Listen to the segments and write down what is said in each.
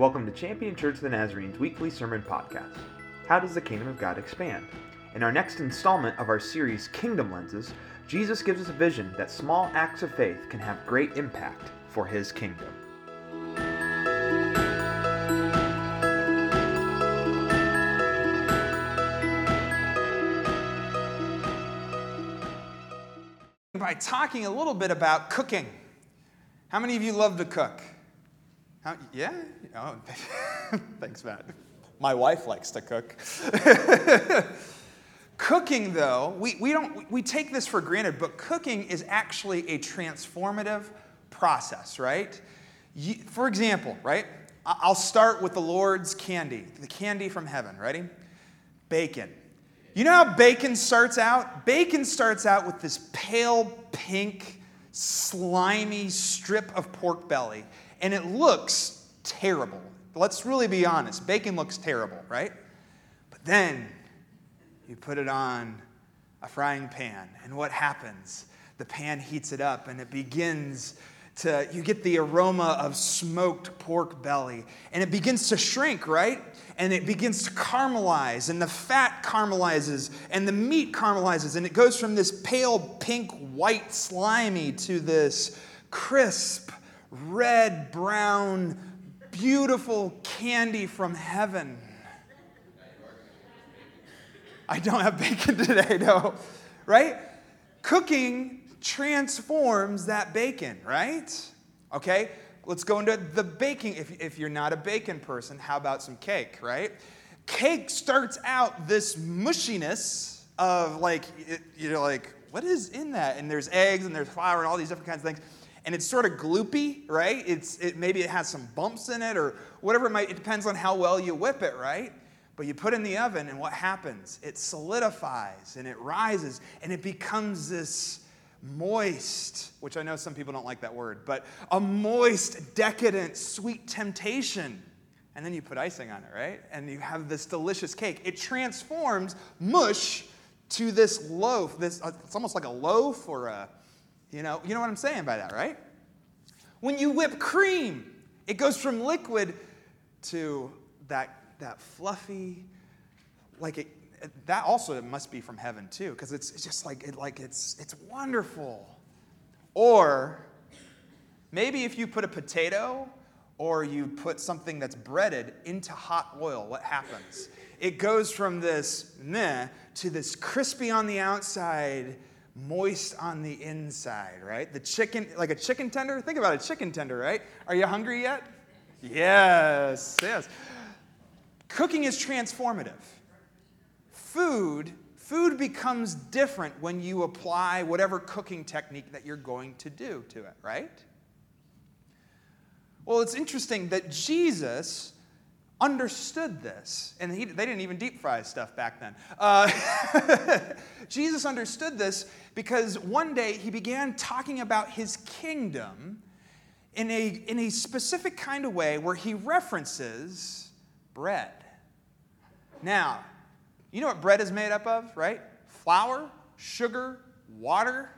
Welcome to Champion Church of the Nazarene's weekly sermon podcast. How does the kingdom of God expand? In our next installment of our series, Kingdom Lenses, Jesus gives us a vision that small acts of faith can have great impact for his kingdom. By talking a little bit about cooking. How many of you love to cook? How, yeah? Oh, thanks, Matt. My wife likes to cook. cooking, though, we, we, don't, we take this for granted, but cooking is actually a transformative process, right? You, for example, right? I'll start with the Lord's candy, the candy from heaven. Ready? Bacon. You know how bacon starts out? Bacon starts out with this pale pink, slimy strip of pork belly and it looks terrible. Let's really be honest. Bacon looks terrible, right? But then you put it on a frying pan, and what happens? The pan heats it up, and it begins to, you get the aroma of smoked pork belly, and it begins to shrink, right? And it begins to caramelize, and the fat caramelizes, and the meat caramelizes, and it goes from this pale pink, white, slimy to this crisp, red, brown, beautiful candy from heaven. I don't have bacon today, no. Right? Cooking transforms that bacon, right? Okay? Let's go into the baking. If, if you're not a bacon person, how about some cake, right? Cake starts out this mushiness of like, you're like, what is in that? And there's eggs and there's flour and all these different kinds of things and it's sort of gloopy, right? It's it, maybe it has some bumps in it or whatever it might. It depends on how well you whip it, right? But you put it in the oven, and what happens? It solidifies and it rises, and it becomes this moist, which I know some people don't like that word, but a moist, decadent, sweet temptation. And then you put icing on it, right? And you have this delicious cake. It transforms mush to this loaf. This uh, it's almost like a loaf or a you know, you know what I'm saying by that, right? When you whip cream, it goes from liquid to that, that fluffy, like it, that also must be from heaven too, because it's, it's just like, it, like it's, it's wonderful. Or maybe if you put a potato or you put something that's breaded into hot oil, what happens? It goes from this meh to this crispy on the outside moist on the inside, right? The chicken, like a chicken tender. Think about a chicken tender, right? Are you hungry yet? Yes, yes. Cooking is transformative. Food, food becomes different when you apply whatever cooking technique that you're going to do to it, right? Well, it's interesting that Jesus understood this, and he, they didn't even deep fry stuff back then. Uh, Jesus understood this because one day he began talking about his kingdom in a, in a specific kind of way where he references bread. Now, you know what bread is made up of, right? Flour, sugar, water,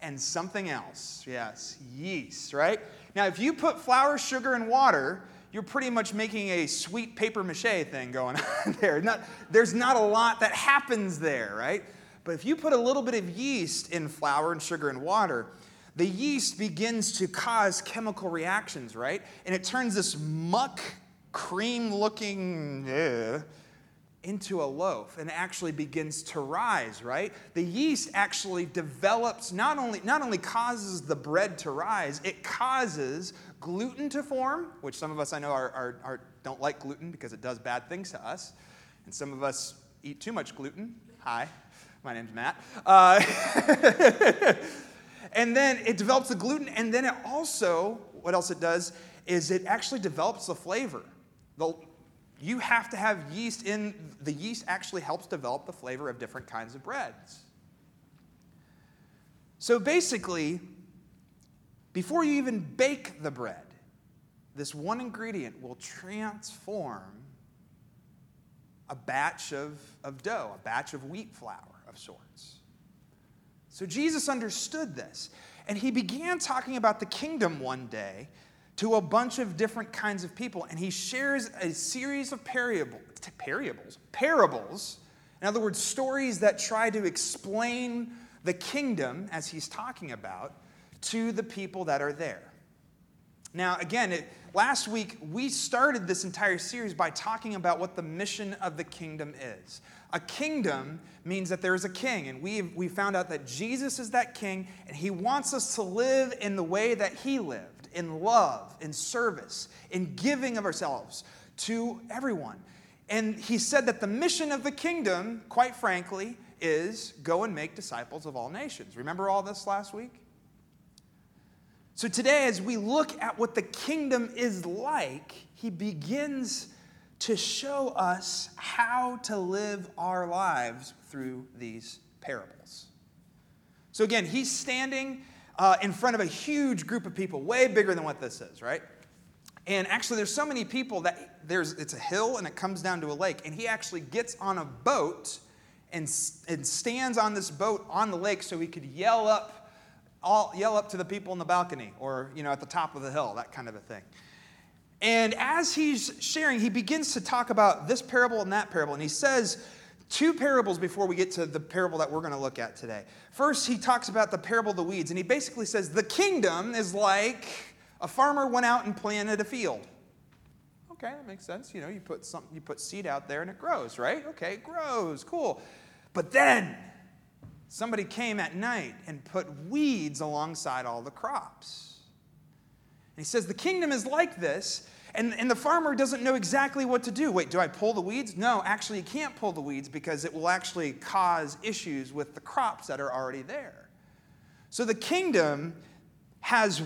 and something else. Yes, yeast, right? Now, if you put flour, sugar, and water, you're pretty much making a sweet paper mache thing going on there. Not, there's not a lot that happens there, right? But if you put a little bit of yeast in flour and sugar and water, the yeast begins to cause chemical reactions, right? And it turns this muck, cream looking uh, into a loaf and actually begins to rise, right? The yeast actually develops, not only, not only causes the bread to rise, it causes gluten to form, which some of us I know are, are, are, don't like gluten because it does bad things to us. And some of us eat too much gluten. Hi, my name's Matt. Uh, and then it develops the gluten, and then it also, what else it does is it actually develops the flavor. The, you have to have yeast in, the yeast actually helps develop the flavor of different kinds of breads. So basically, before you even bake the bread, this one ingredient will transform a batch of, of dough, a batch of wheat flour of sorts. So Jesus understood this, and he began talking about the kingdom one day to a bunch of different kinds of people, and he shares a series of parables, parables, parables, in other words, stories that try to explain the kingdom as he's talking about to the people that are there. Now, again, it, last week we started this entire series by talking about what the mission of the kingdom is. A kingdom means that there is a king, and we we found out that Jesus is that king, and he wants us to live in the way that he lived in love, in service, in giving of ourselves to everyone. And he said that the mission of the kingdom, quite frankly, is go and make disciples of all nations. Remember all this last week? So today, as we look at what the kingdom is like, he begins to show us how to live our lives through these parables. So again, he's standing uh, in front of a huge group of people, way bigger than what this is, right? And actually, there's so many people that there's it's a hill and it comes down to a lake, and he actually gets on a boat and, and stands on this boat on the lake so he could yell up all yell up to the people in the balcony or you know at the top of the hill that kind of a thing. And as he's sharing he begins to talk about this parable and that parable. And he says two parables before we get to the parable that we're going to look at today. First he talks about the parable of the weeds and he basically says the kingdom is like a farmer went out and planted a field. Okay that makes sense. You know you put something you put seed out there and it grows right? Okay it grows cool. But then somebody came at night and put weeds alongside all the crops. And he says, The kingdom is like this, and, and the farmer doesn't know exactly what to do. Wait, do I pull the weeds? No, actually, you can't pull the weeds because it will actually cause issues with the crops that are already there. So the kingdom has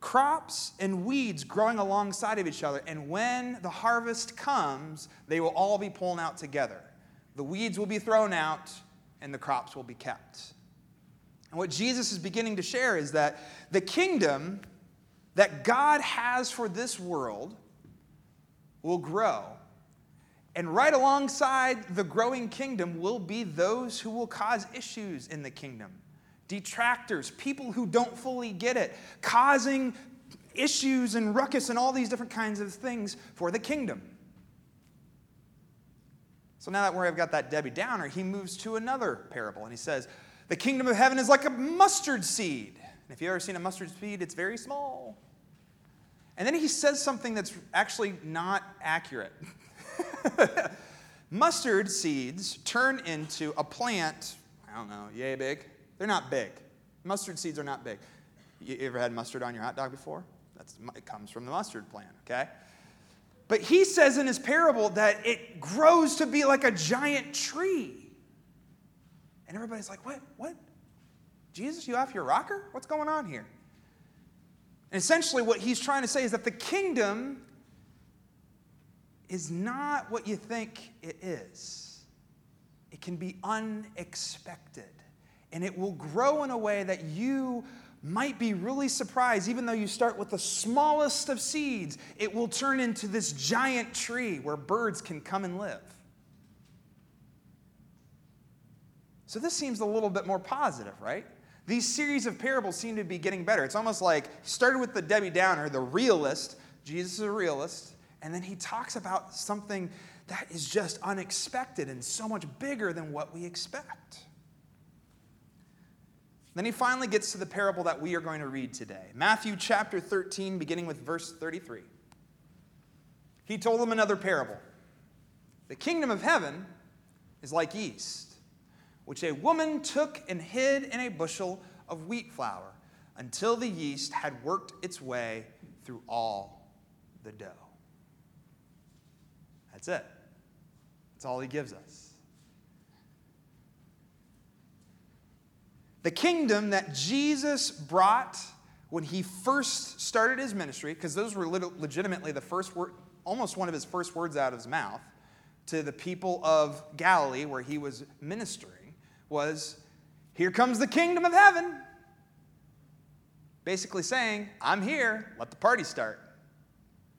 crops and weeds growing alongside of each other, and when the harvest comes, they will all be pulled out together. The weeds will be thrown out, and the crops will be kept. And what Jesus is beginning to share is that the kingdom that God has for this world will grow. And right alongside the growing kingdom will be those who will cause issues in the kingdom detractors, people who don't fully get it, causing issues and ruckus and all these different kinds of things for the kingdom. So now that we've got that Debbie Downer, he moves to another parable and he says, The kingdom of heaven is like a mustard seed. And if you've ever seen a mustard seed, it's very small. And then he says something that's actually not accurate. mustard seeds turn into a plant, I don't know, yay big. They're not big. Mustard seeds are not big. You ever had mustard on your hot dog before? That's, it comes from the mustard plant, okay? But he says in his parable that it grows to be like a giant tree. And everybody's like, what? What? Jesus, you off your rocker? What's going on here? And essentially, what he's trying to say is that the kingdom is not what you think it is. It can be unexpected, and it will grow in a way that you might be really surprised, even though you start with the smallest of seeds, it will turn into this giant tree where birds can come and live. So this seems a little bit more positive, right? These series of parables seem to be getting better. It's almost like he started with the Debbie Downer, the realist. Jesus is a realist, and then he talks about something that is just unexpected and so much bigger than what we expect. Then he finally gets to the parable that we are going to read today Matthew chapter 13, beginning with verse 33. He told them another parable. The kingdom of heaven is like yeast, which a woman took and hid in a bushel of wheat flour until the yeast had worked its way through all the dough. That's it. That's all he gives us. The kingdom that Jesus brought when he first started his ministry, because those were legitimately the first word, almost one of his first words out of his mouth to the people of Galilee where he was ministering, was, Here comes the kingdom of heaven. Basically saying, I'm here, let the party start.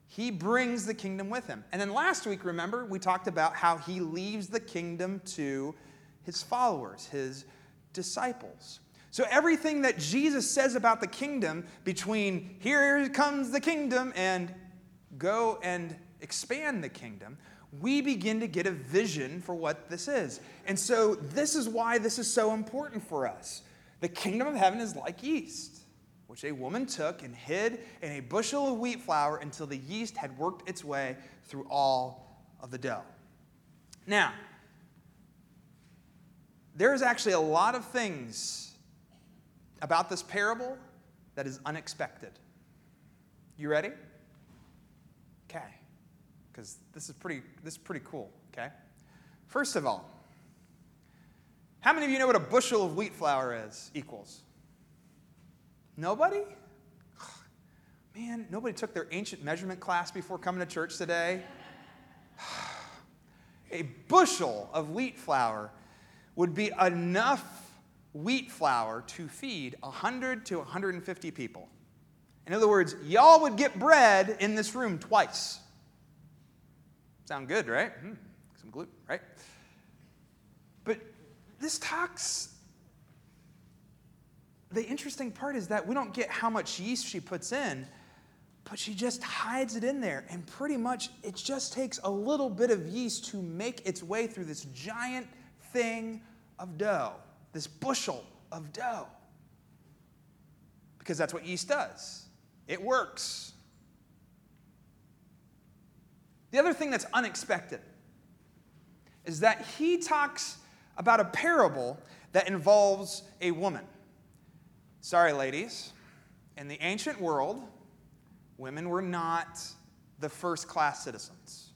He brings the kingdom with him. And then last week, remember, we talked about how he leaves the kingdom to his followers, his disciples. So, everything that Jesus says about the kingdom, between here comes the kingdom and go and expand the kingdom, we begin to get a vision for what this is. And so, this is why this is so important for us. The kingdom of heaven is like yeast, which a woman took and hid in a bushel of wheat flour until the yeast had worked its way through all of the dough. Now, there is actually a lot of things about this parable that is unexpected. You ready? Okay. Because this is pretty this is pretty cool, okay? First of all, how many of you know what a bushel of wheat flour is equals? Nobody? Man, nobody took their ancient measurement class before coming to church today. A bushel of wheat flour would be enough wheat flour to feed 100 to 150 people. In other words, y'all would get bread in this room twice. Sound good, right? Hmm, some gluten, right? But this talks. The interesting part is that we don't get how much yeast she puts in, but she just hides it in there. And pretty much it just takes a little bit of yeast to make its way through this giant thing of dough, this bushel of dough. Because that's what yeast does, it works. The other thing that's unexpected is that he talks about a parable that involves a woman. Sorry, ladies. In the ancient world, women were not the first class citizens.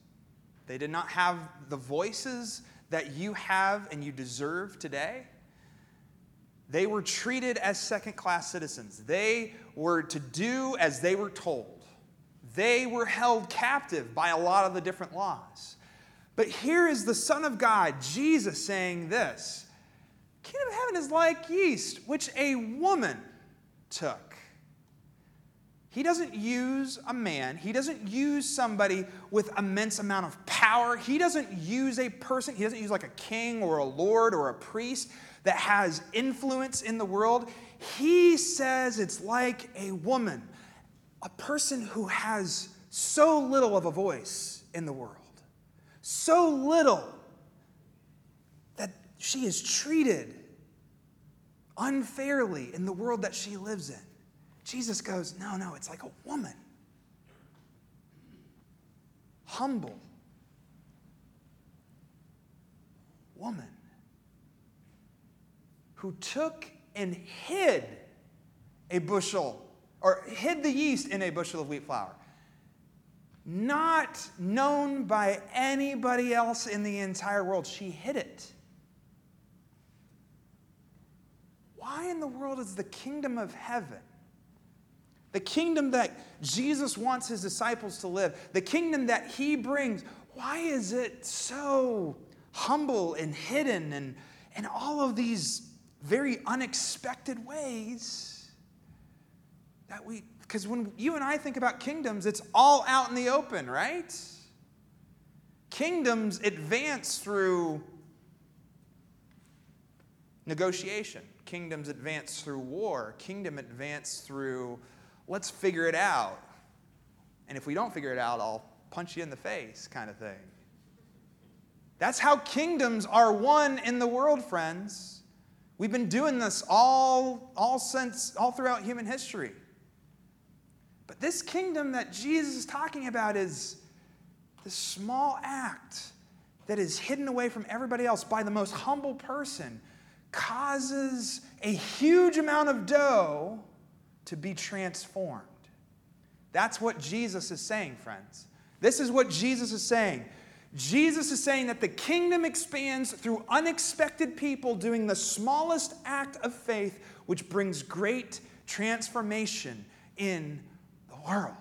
They did not have the voices that you have and you deserve today. They were treated as second class citizens. They were to do as they were told. They were held captive by a lot of the different laws. But here is the Son of God, Jesus, saying this Kingdom of heaven is like yeast, which a woman took. He doesn't use a man. He doesn't use somebody with immense amount of power. He doesn't use a person. He doesn't use like a king or a lord or a priest that has influence in the world. He says it's like a woman, a person who has so little of a voice in the world, so little that she is treated unfairly in the world that she lives in. Jesus goes, No, no, it's like a woman. Humble. Woman. Who took and hid a bushel, or hid the yeast in a bushel of wheat flour. Not known by anybody else in the entire world. She hid it. Why in the world is the kingdom of heaven the kingdom that Jesus wants his disciples to live, the kingdom that he brings, why is it so humble and hidden and, and all of these very unexpected ways that we, because when you and I think about kingdoms, it's all out in the open, right? Kingdoms advance through negotiation. Kingdoms advance through war. Kingdom advance through let's figure it out. And if we don't figure it out, I'll punch you in the face, kind of thing. That's how kingdoms are won in the world, friends. We've been doing this all, all since all throughout human history. But this kingdom that Jesus is talking about is this small act that is hidden away from everybody else by the most humble person causes a huge amount of dough to be transformed. That's what Jesus is saying, friends. This is what Jesus is saying. Jesus is saying that the kingdom expands through unexpected people doing the smallest act of faith, which brings great transformation in the world.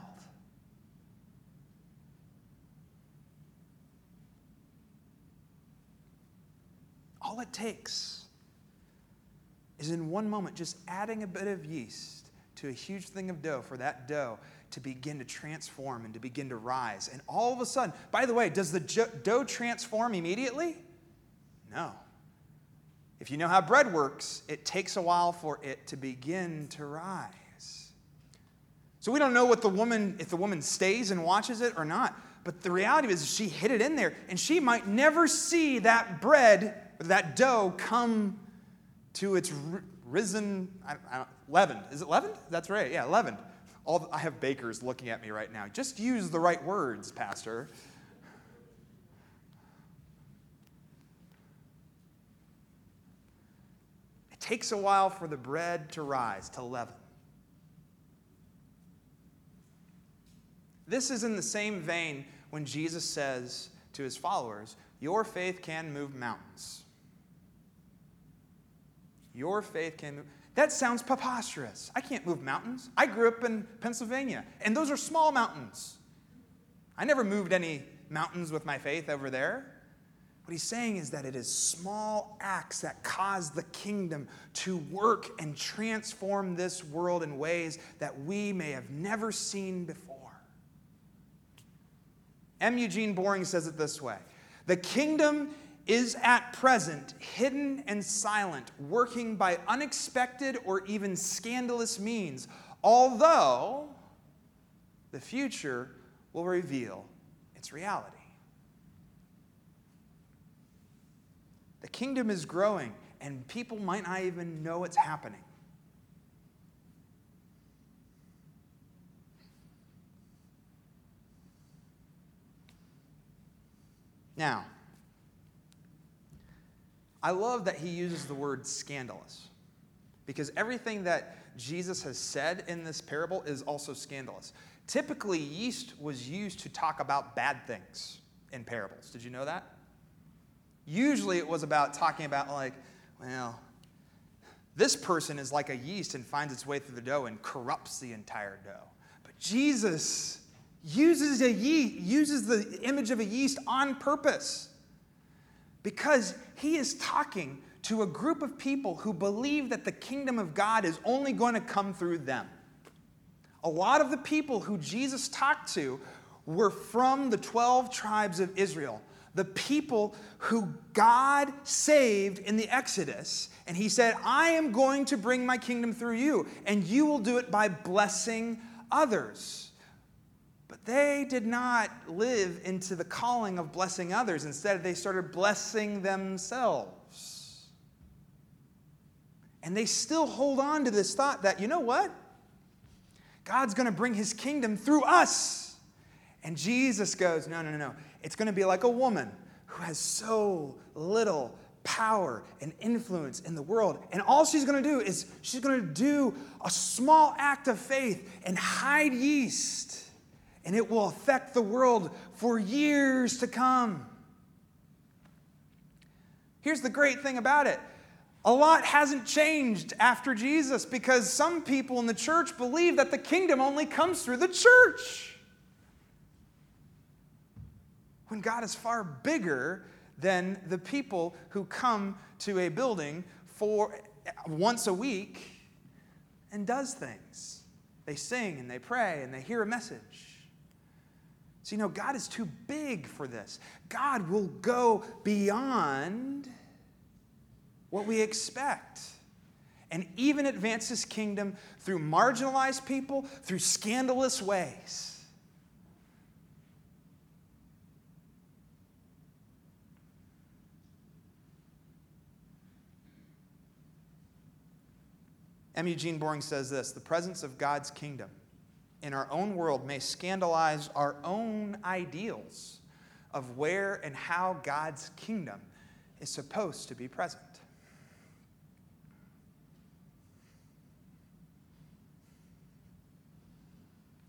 All it takes is in one moment just adding a bit of yeast to a huge thing of dough for that dough to begin to transform and to begin to rise. And all of a sudden, by the way, does the dough transform immediately? No. If you know how bread works, it takes a while for it to begin to rise. So we don't know what the woman, if the woman stays and watches it or not. But the reality is, she hid it in there, and she might never see that bread, that dough, come to its risen, I, I leavened. Is it leavened? That's right. Yeah, leavened. All I have bakers looking at me right now. Just use the right words, Pastor. It takes a while for the bread to rise, to leaven. This is in the same vein when Jesus says to his followers, Your faith can move mountains. Your faith can move. That sounds preposterous. I can't move mountains. I grew up in Pennsylvania, and those are small mountains. I never moved any mountains with my faith over there. What he's saying is that it is small acts that cause the kingdom to work and transform this world in ways that we may have never seen before. M. Eugene Boring says it this way The kingdom is at present hidden and silent, working by unexpected or even scandalous means, although the future will reveal its reality. The kingdom is growing, and people might not even know it's happening. Now, I love that he uses the word scandalous because everything that Jesus has said in this parable is also scandalous. Typically, yeast was used to talk about bad things in parables. Did you know that? Usually, it was about talking about, like, well, this person is like a yeast and finds its way through the dough and corrupts the entire dough. But Jesus uses a yeast, uses the image of a yeast on purpose because he is talking to a group of people who believe that the kingdom of God is only going to come through them. A lot of the people who Jesus talked to were from the 12 tribes of Israel, the people who God saved in the Exodus. And he said, I am going to bring my kingdom through you, and you will do it by blessing others. But they did not live into the calling of blessing others. Instead, they started blessing themselves. And they still hold on to this thought that, you know what? God's going to bring his kingdom through us. And Jesus goes, no, no, no, no. It's going to be like a woman who has so little power and influence in the world. And all she's going to do is she's going to do a small act of faith and hide yeast and it will affect the world for years to come. Here's the great thing about it a lot hasn't changed after Jesus because some people in the church believe that the kingdom only comes through the church. When God is far bigger than the people who come to a building for once a week and does things. They sing and they pray and they hear a message. So, you know, God is too big for this. God will go beyond what we expect and even advance his kingdom through marginalized people, through scandalous ways. M. Eugene Boring says this the presence of God's kingdom in our own world may scandalize our own ideals of where and how God's kingdom is supposed to be present.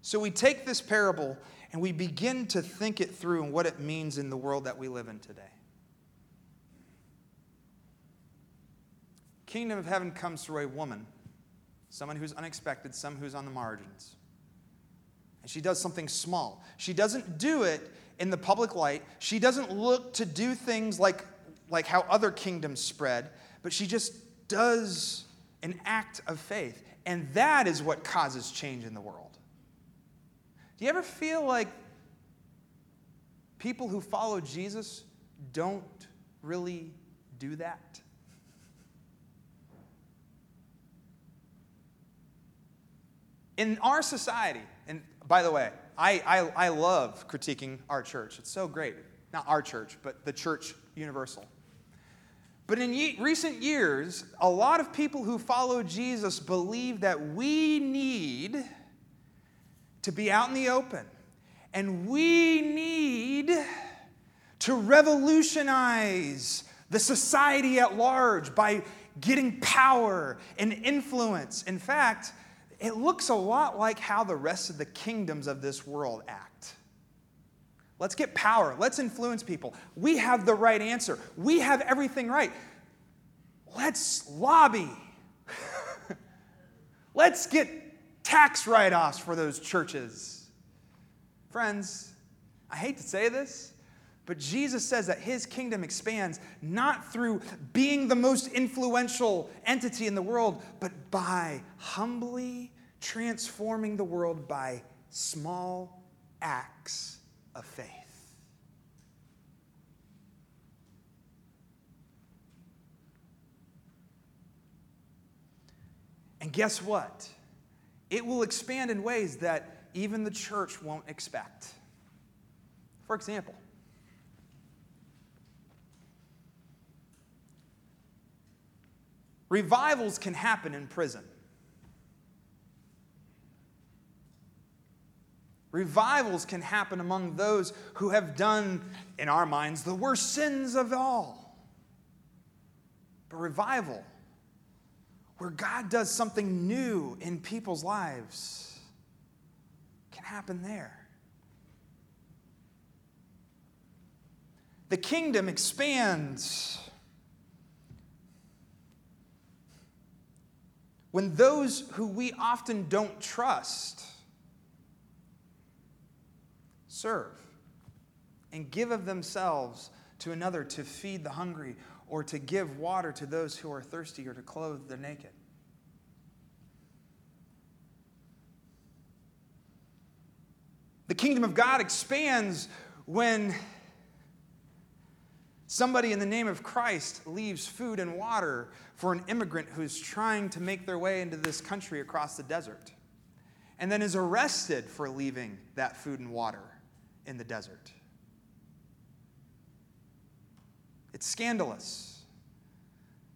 So we take this parable and we begin to think it through and what it means in the world that we live in today. Kingdom of heaven comes through a woman, someone who's unexpected, some who's on the margins and she does something small. She doesn't do it in the public light. She doesn't look to do things like, like how other kingdoms spread, but she just does an act of faith. And that is what causes change in the world. Do you ever feel like people who follow Jesus don't really do that? In our society, and by the way, I, I, I love critiquing our church. It's so great. Not our church, but the church universal. But in ye- recent years, a lot of people who follow Jesus believe that we need to be out in the open and we need to revolutionize the society at large by getting power and influence. In fact, it looks a lot like how the rest of the kingdoms of this world act. Let's get power. Let's influence people. We have the right answer. We have everything right. Let's lobby. Let's get tax write offs for those churches. Friends, I hate to say this, but Jesus says that his kingdom expands not through being the most influential entity in the world, but by humbly transforming the world by small acts of faith. And guess what? It will expand in ways that even the church won't expect. For example, revivals can happen in prison. Revivals can happen among those who have done, in our minds, the worst sins of all. But revival, where God does something new in people's lives, can happen there. The kingdom expands when those who we often don't trust serve and give of themselves to another to feed the hungry or to give water to those who are thirsty or to clothe the naked. The kingdom of God expands when somebody in the name of Christ leaves food and water for an immigrant who's trying to make their way into this country across the desert and then is arrested for leaving that food and water in the desert. It's scandalous.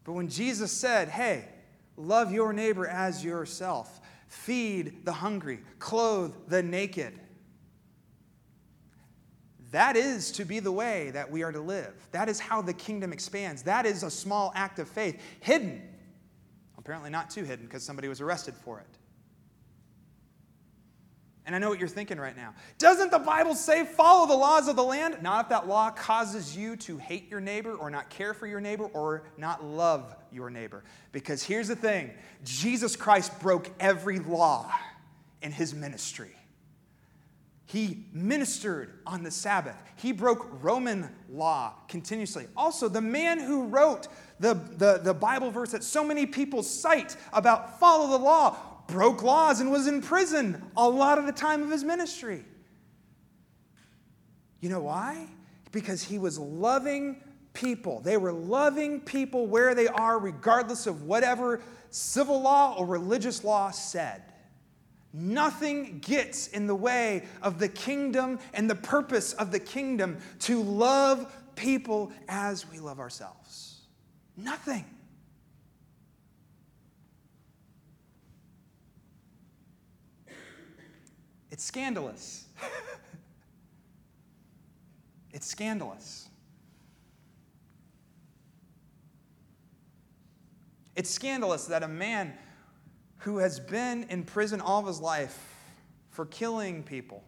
But when Jesus said, hey, love your neighbor as yourself, feed the hungry, clothe the naked, that is to be the way that we are to live. That is how the kingdom expands. That is a small act of faith, hidden. Apparently, not too hidden because somebody was arrested for it. And I know what you're thinking right now. Doesn't the Bible say follow the laws of the land? Not if that law causes you to hate your neighbor or not care for your neighbor or not love your neighbor. Because here's the thing Jesus Christ broke every law in his ministry. He ministered on the Sabbath. He broke Roman law continuously. Also, the man who wrote the, the, the Bible verse that so many people cite about follow the law broke laws and was in prison a lot of the time of his ministry. You know why? Because he was loving people. They were loving people where they are, regardless of whatever civil law or religious law said. Nothing gets in the way of the kingdom and the purpose of the kingdom to love people as we love ourselves. Nothing. It's scandalous. it's scandalous. It's scandalous that a man who has been in prison all of his life for killing people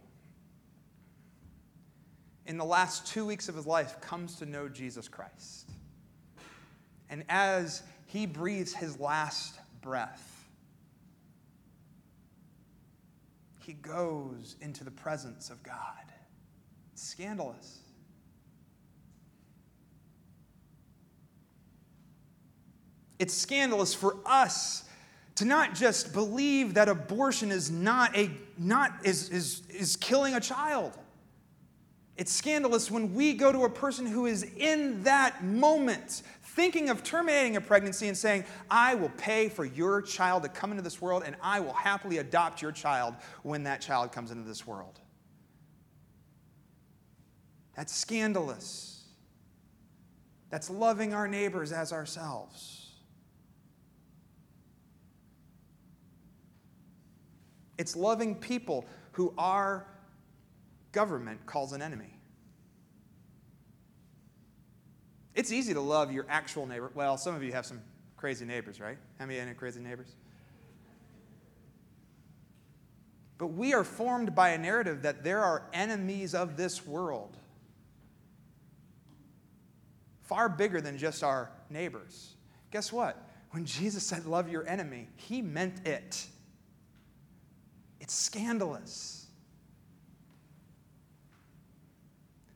in the last two weeks of his life comes to know Jesus Christ. And as he breathes his last breath, he goes into the presence of God. It's scandalous. It's scandalous for us to not just believe that abortion is not a not is, is, is killing a child. It's scandalous when we go to a person who is in that moment thinking of terminating a pregnancy and saying, I will pay for your child to come into this world and I will happily adopt your child when that child comes into this world. That's scandalous. That's loving our neighbors as ourselves. It's loving people who our government calls an enemy. It's easy to love your actual neighbor. Well, some of you have some crazy neighbors, right? How many crazy neighbors? But we are formed by a narrative that there are enemies of this world, far bigger than just our neighbors. Guess what? When Jesus said, Love your enemy, he meant it. It's scandalous.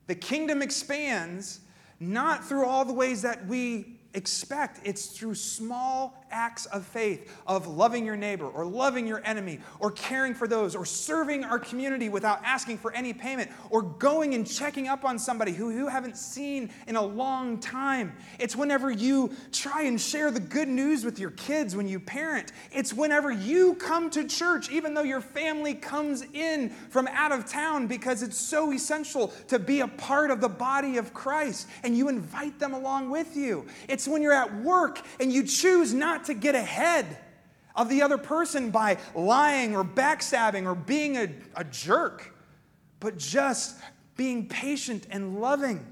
The kingdom expands not through all the ways that we expect. It's through small acts of faith, of loving your neighbor, or loving your enemy, or caring for those, or serving our community without asking for any payment, or going and checking up on somebody who you haven't seen in a long time. It's whenever you try and share the good news with your kids when you parent. It's whenever you come to church, even though your family comes in from out of town, because it's so essential to be a part of the body of Christ, and you invite them along with you. It's when you're at work and you choose not not to get ahead of the other person by lying or backstabbing or being a, a jerk, but just being patient and loving.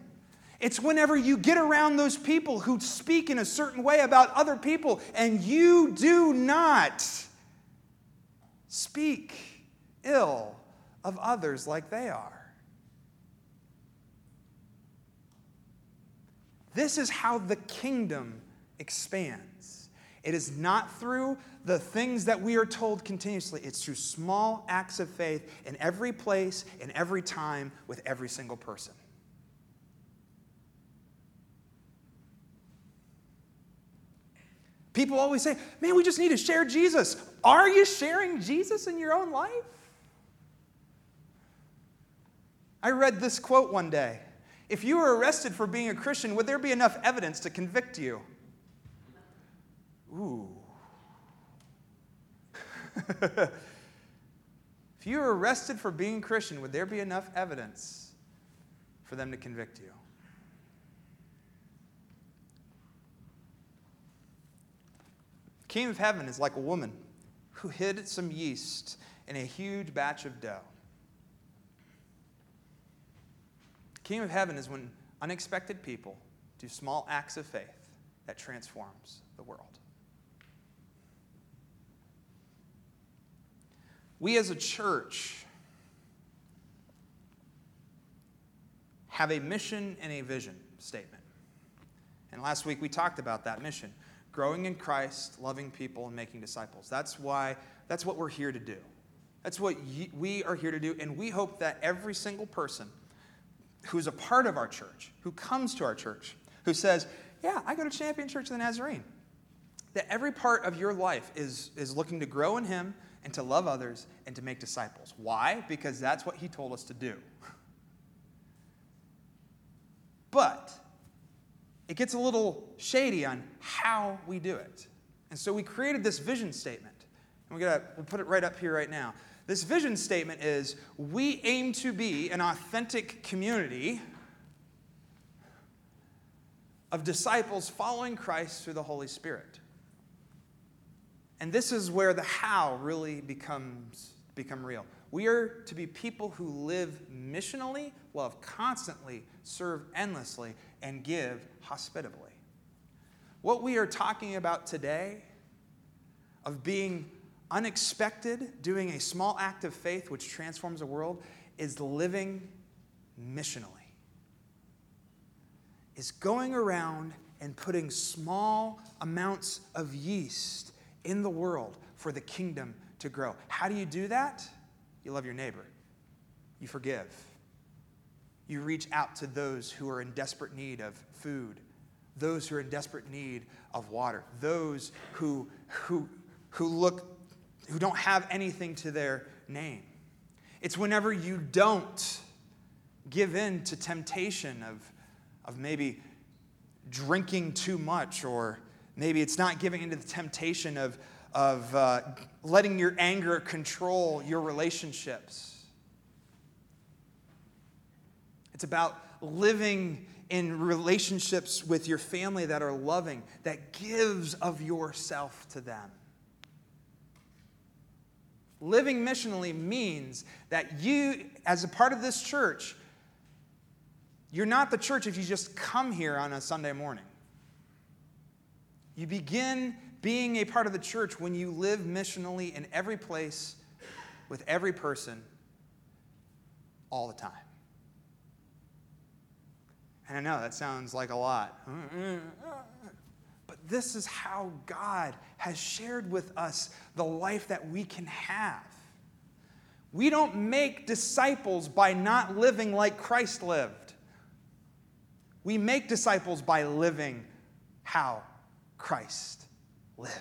It's whenever you get around those people who speak in a certain way about other people and you do not speak ill of others like they are. This is how the kingdom expands. It is not through the things that we are told continuously, it's through small acts of faith in every place, in every time, with every single person. People always say, man, we just need to share Jesus. Are you sharing Jesus in your own life? I read this quote one day If you were arrested for being a Christian, would there be enough evidence to convict you? Ooh. if you were arrested for being Christian, would there be enough evidence for them to convict you? The King of heaven is like a woman who hid some yeast in a huge batch of dough. The King of heaven is when unexpected people do small acts of faith that transforms the world. We as a church have a mission and a vision statement. And last week we talked about that mission growing in Christ, loving people, and making disciples. That's why, that's what we're here to do. That's what we are here to do. And we hope that every single person who's a part of our church, who comes to our church, who says, Yeah, I go to Champion Church of the Nazarene, that every part of your life is, is looking to grow in Him and to love others and to make disciples. Why? Because that's what he told us to do. But it gets a little shady on how we do it. And so we created this vision statement. And going to we'll put it right up here right now. This vision statement is we aim to be an authentic community of disciples following Christ through the Holy Spirit. And this is where the how really becomes become real. We are to be people who live missionally, love constantly, serve endlessly, and give hospitably. What we are talking about today of being unexpected, doing a small act of faith which transforms the world, is living missionally. Is going around and putting small amounts of yeast in the world for the kingdom to grow. How do you do that? You love your neighbor, you forgive, you reach out to those who are in desperate need of food, those who are in desperate need of water, those who, who, who look who don't have anything to their name. It's whenever you don't give in to temptation of, of maybe drinking too much, or maybe it's not giving into the temptation of, of uh, letting your anger control your relationships. It's about living in relationships with your family that are loving, that gives of yourself to them. Living missionally means that you, as a part of this church, you're not the church if you just come here on a Sunday morning. You begin being a part of the church when you live missionally in every place, with every person, all the time. And I know that sounds like a lot. But this is how God has shared with us the life that we can have. We don't make disciples by not living like Christ lived. We make disciples by living how Christ lived.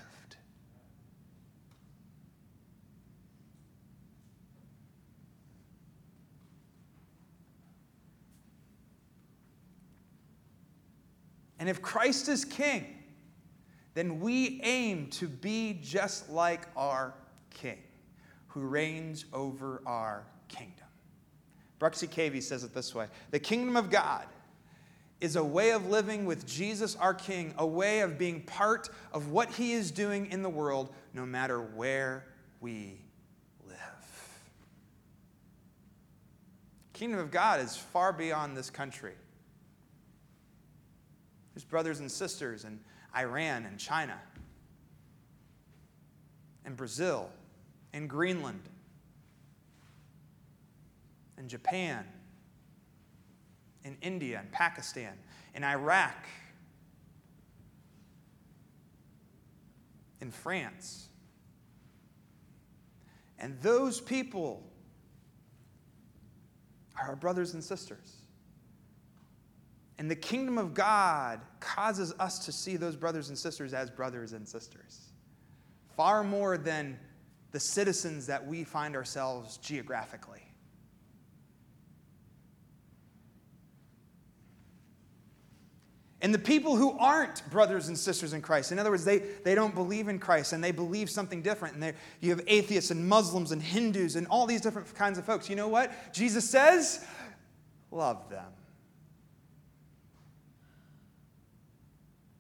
And if Christ is king, then we aim to be just like our king who reigns over our kingdom. Bruxy Cavey says it this way The kingdom of God is a way of living with Jesus our King, a way of being part of what he is doing in the world, no matter where we live. Kingdom of God is far beyond this country. There's brothers and sisters in Iran and China, and Brazil, and Greenland, and Japan, in India and Pakistan, in Iraq, in France. And those people are our brothers and sisters. And the kingdom of God causes us to see those brothers and sisters as brothers and sisters, far more than the citizens that we find ourselves geographically. And the people who aren't brothers and sisters in Christ, in other words, they, they don't believe in Christ and they believe something different. And you have atheists and Muslims and Hindus and all these different kinds of folks. You know what? Jesus says, love them.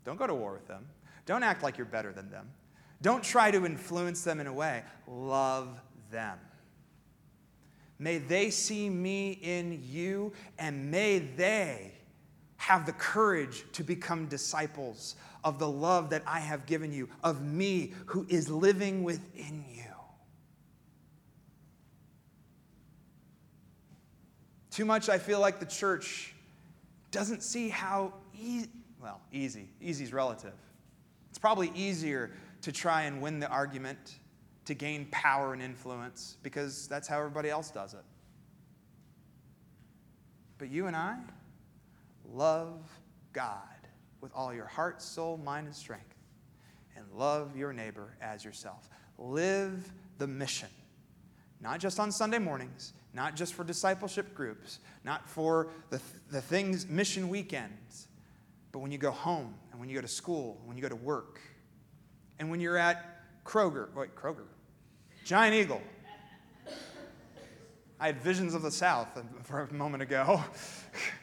Don't go to war with them. Don't act like you're better than them. Don't try to influence them in a way. Love them. May they see me in you, and may they have the courage to become disciples of the love that I have given you, of me who is living within you. Too much, I feel like the church doesn't see how easy well, easy. Easy is relative. It's probably easier to try and win the argument, to gain power and influence, because that's how everybody else does it. But you and I love God with all your heart, soul, mind, and strength, and love your neighbor as yourself. Live the mission, not just on Sunday mornings, not just for discipleship groups, not for the, the things, mission weekends but when you go home, and when you go to school, when you go to work, and when you're at Kroger, wait, Kroger, Giant Eagle. I had visions of the South for a moment ago.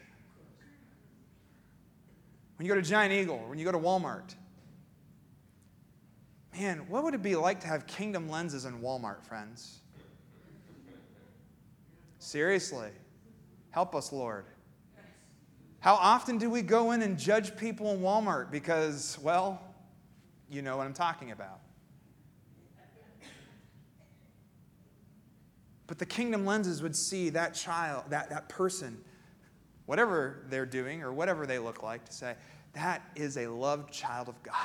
when you go to Giant Eagle, when you go to Walmart, man, what would it be like to have kingdom lenses in Walmart, friends? Seriously. Help us, Lord. How often do we go in and judge people in Walmart because, well, you know what I'm talking about? But the kingdom lenses would see that child, that, that person, whatever they're doing or whatever they look like, to say, that is a loved child of God,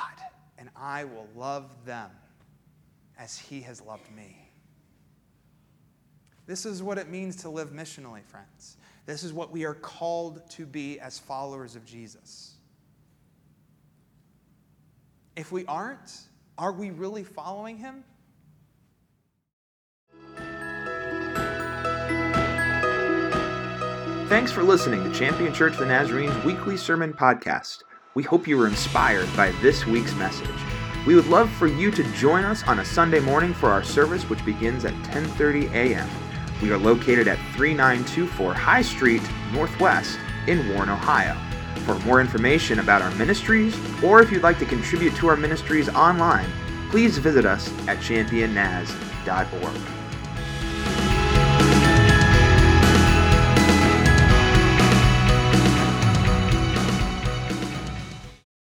and I will love them as he has loved me. This is what it means to live missionally, friends. This is what we are called to be as followers of Jesus. If we aren't, are we really following him? Thanks for listening to Champion Church of the Nazarene's weekly sermon podcast. We hope you were inspired by this week's message. We would love for you to join us on a Sunday morning for our service, which begins at 10:30 a.m. We are located at 3924 High Street, Northwest, in Warren, Ohio. For more information about our ministries, or if you'd like to contribute to our ministries online, please visit us at championnaz.org.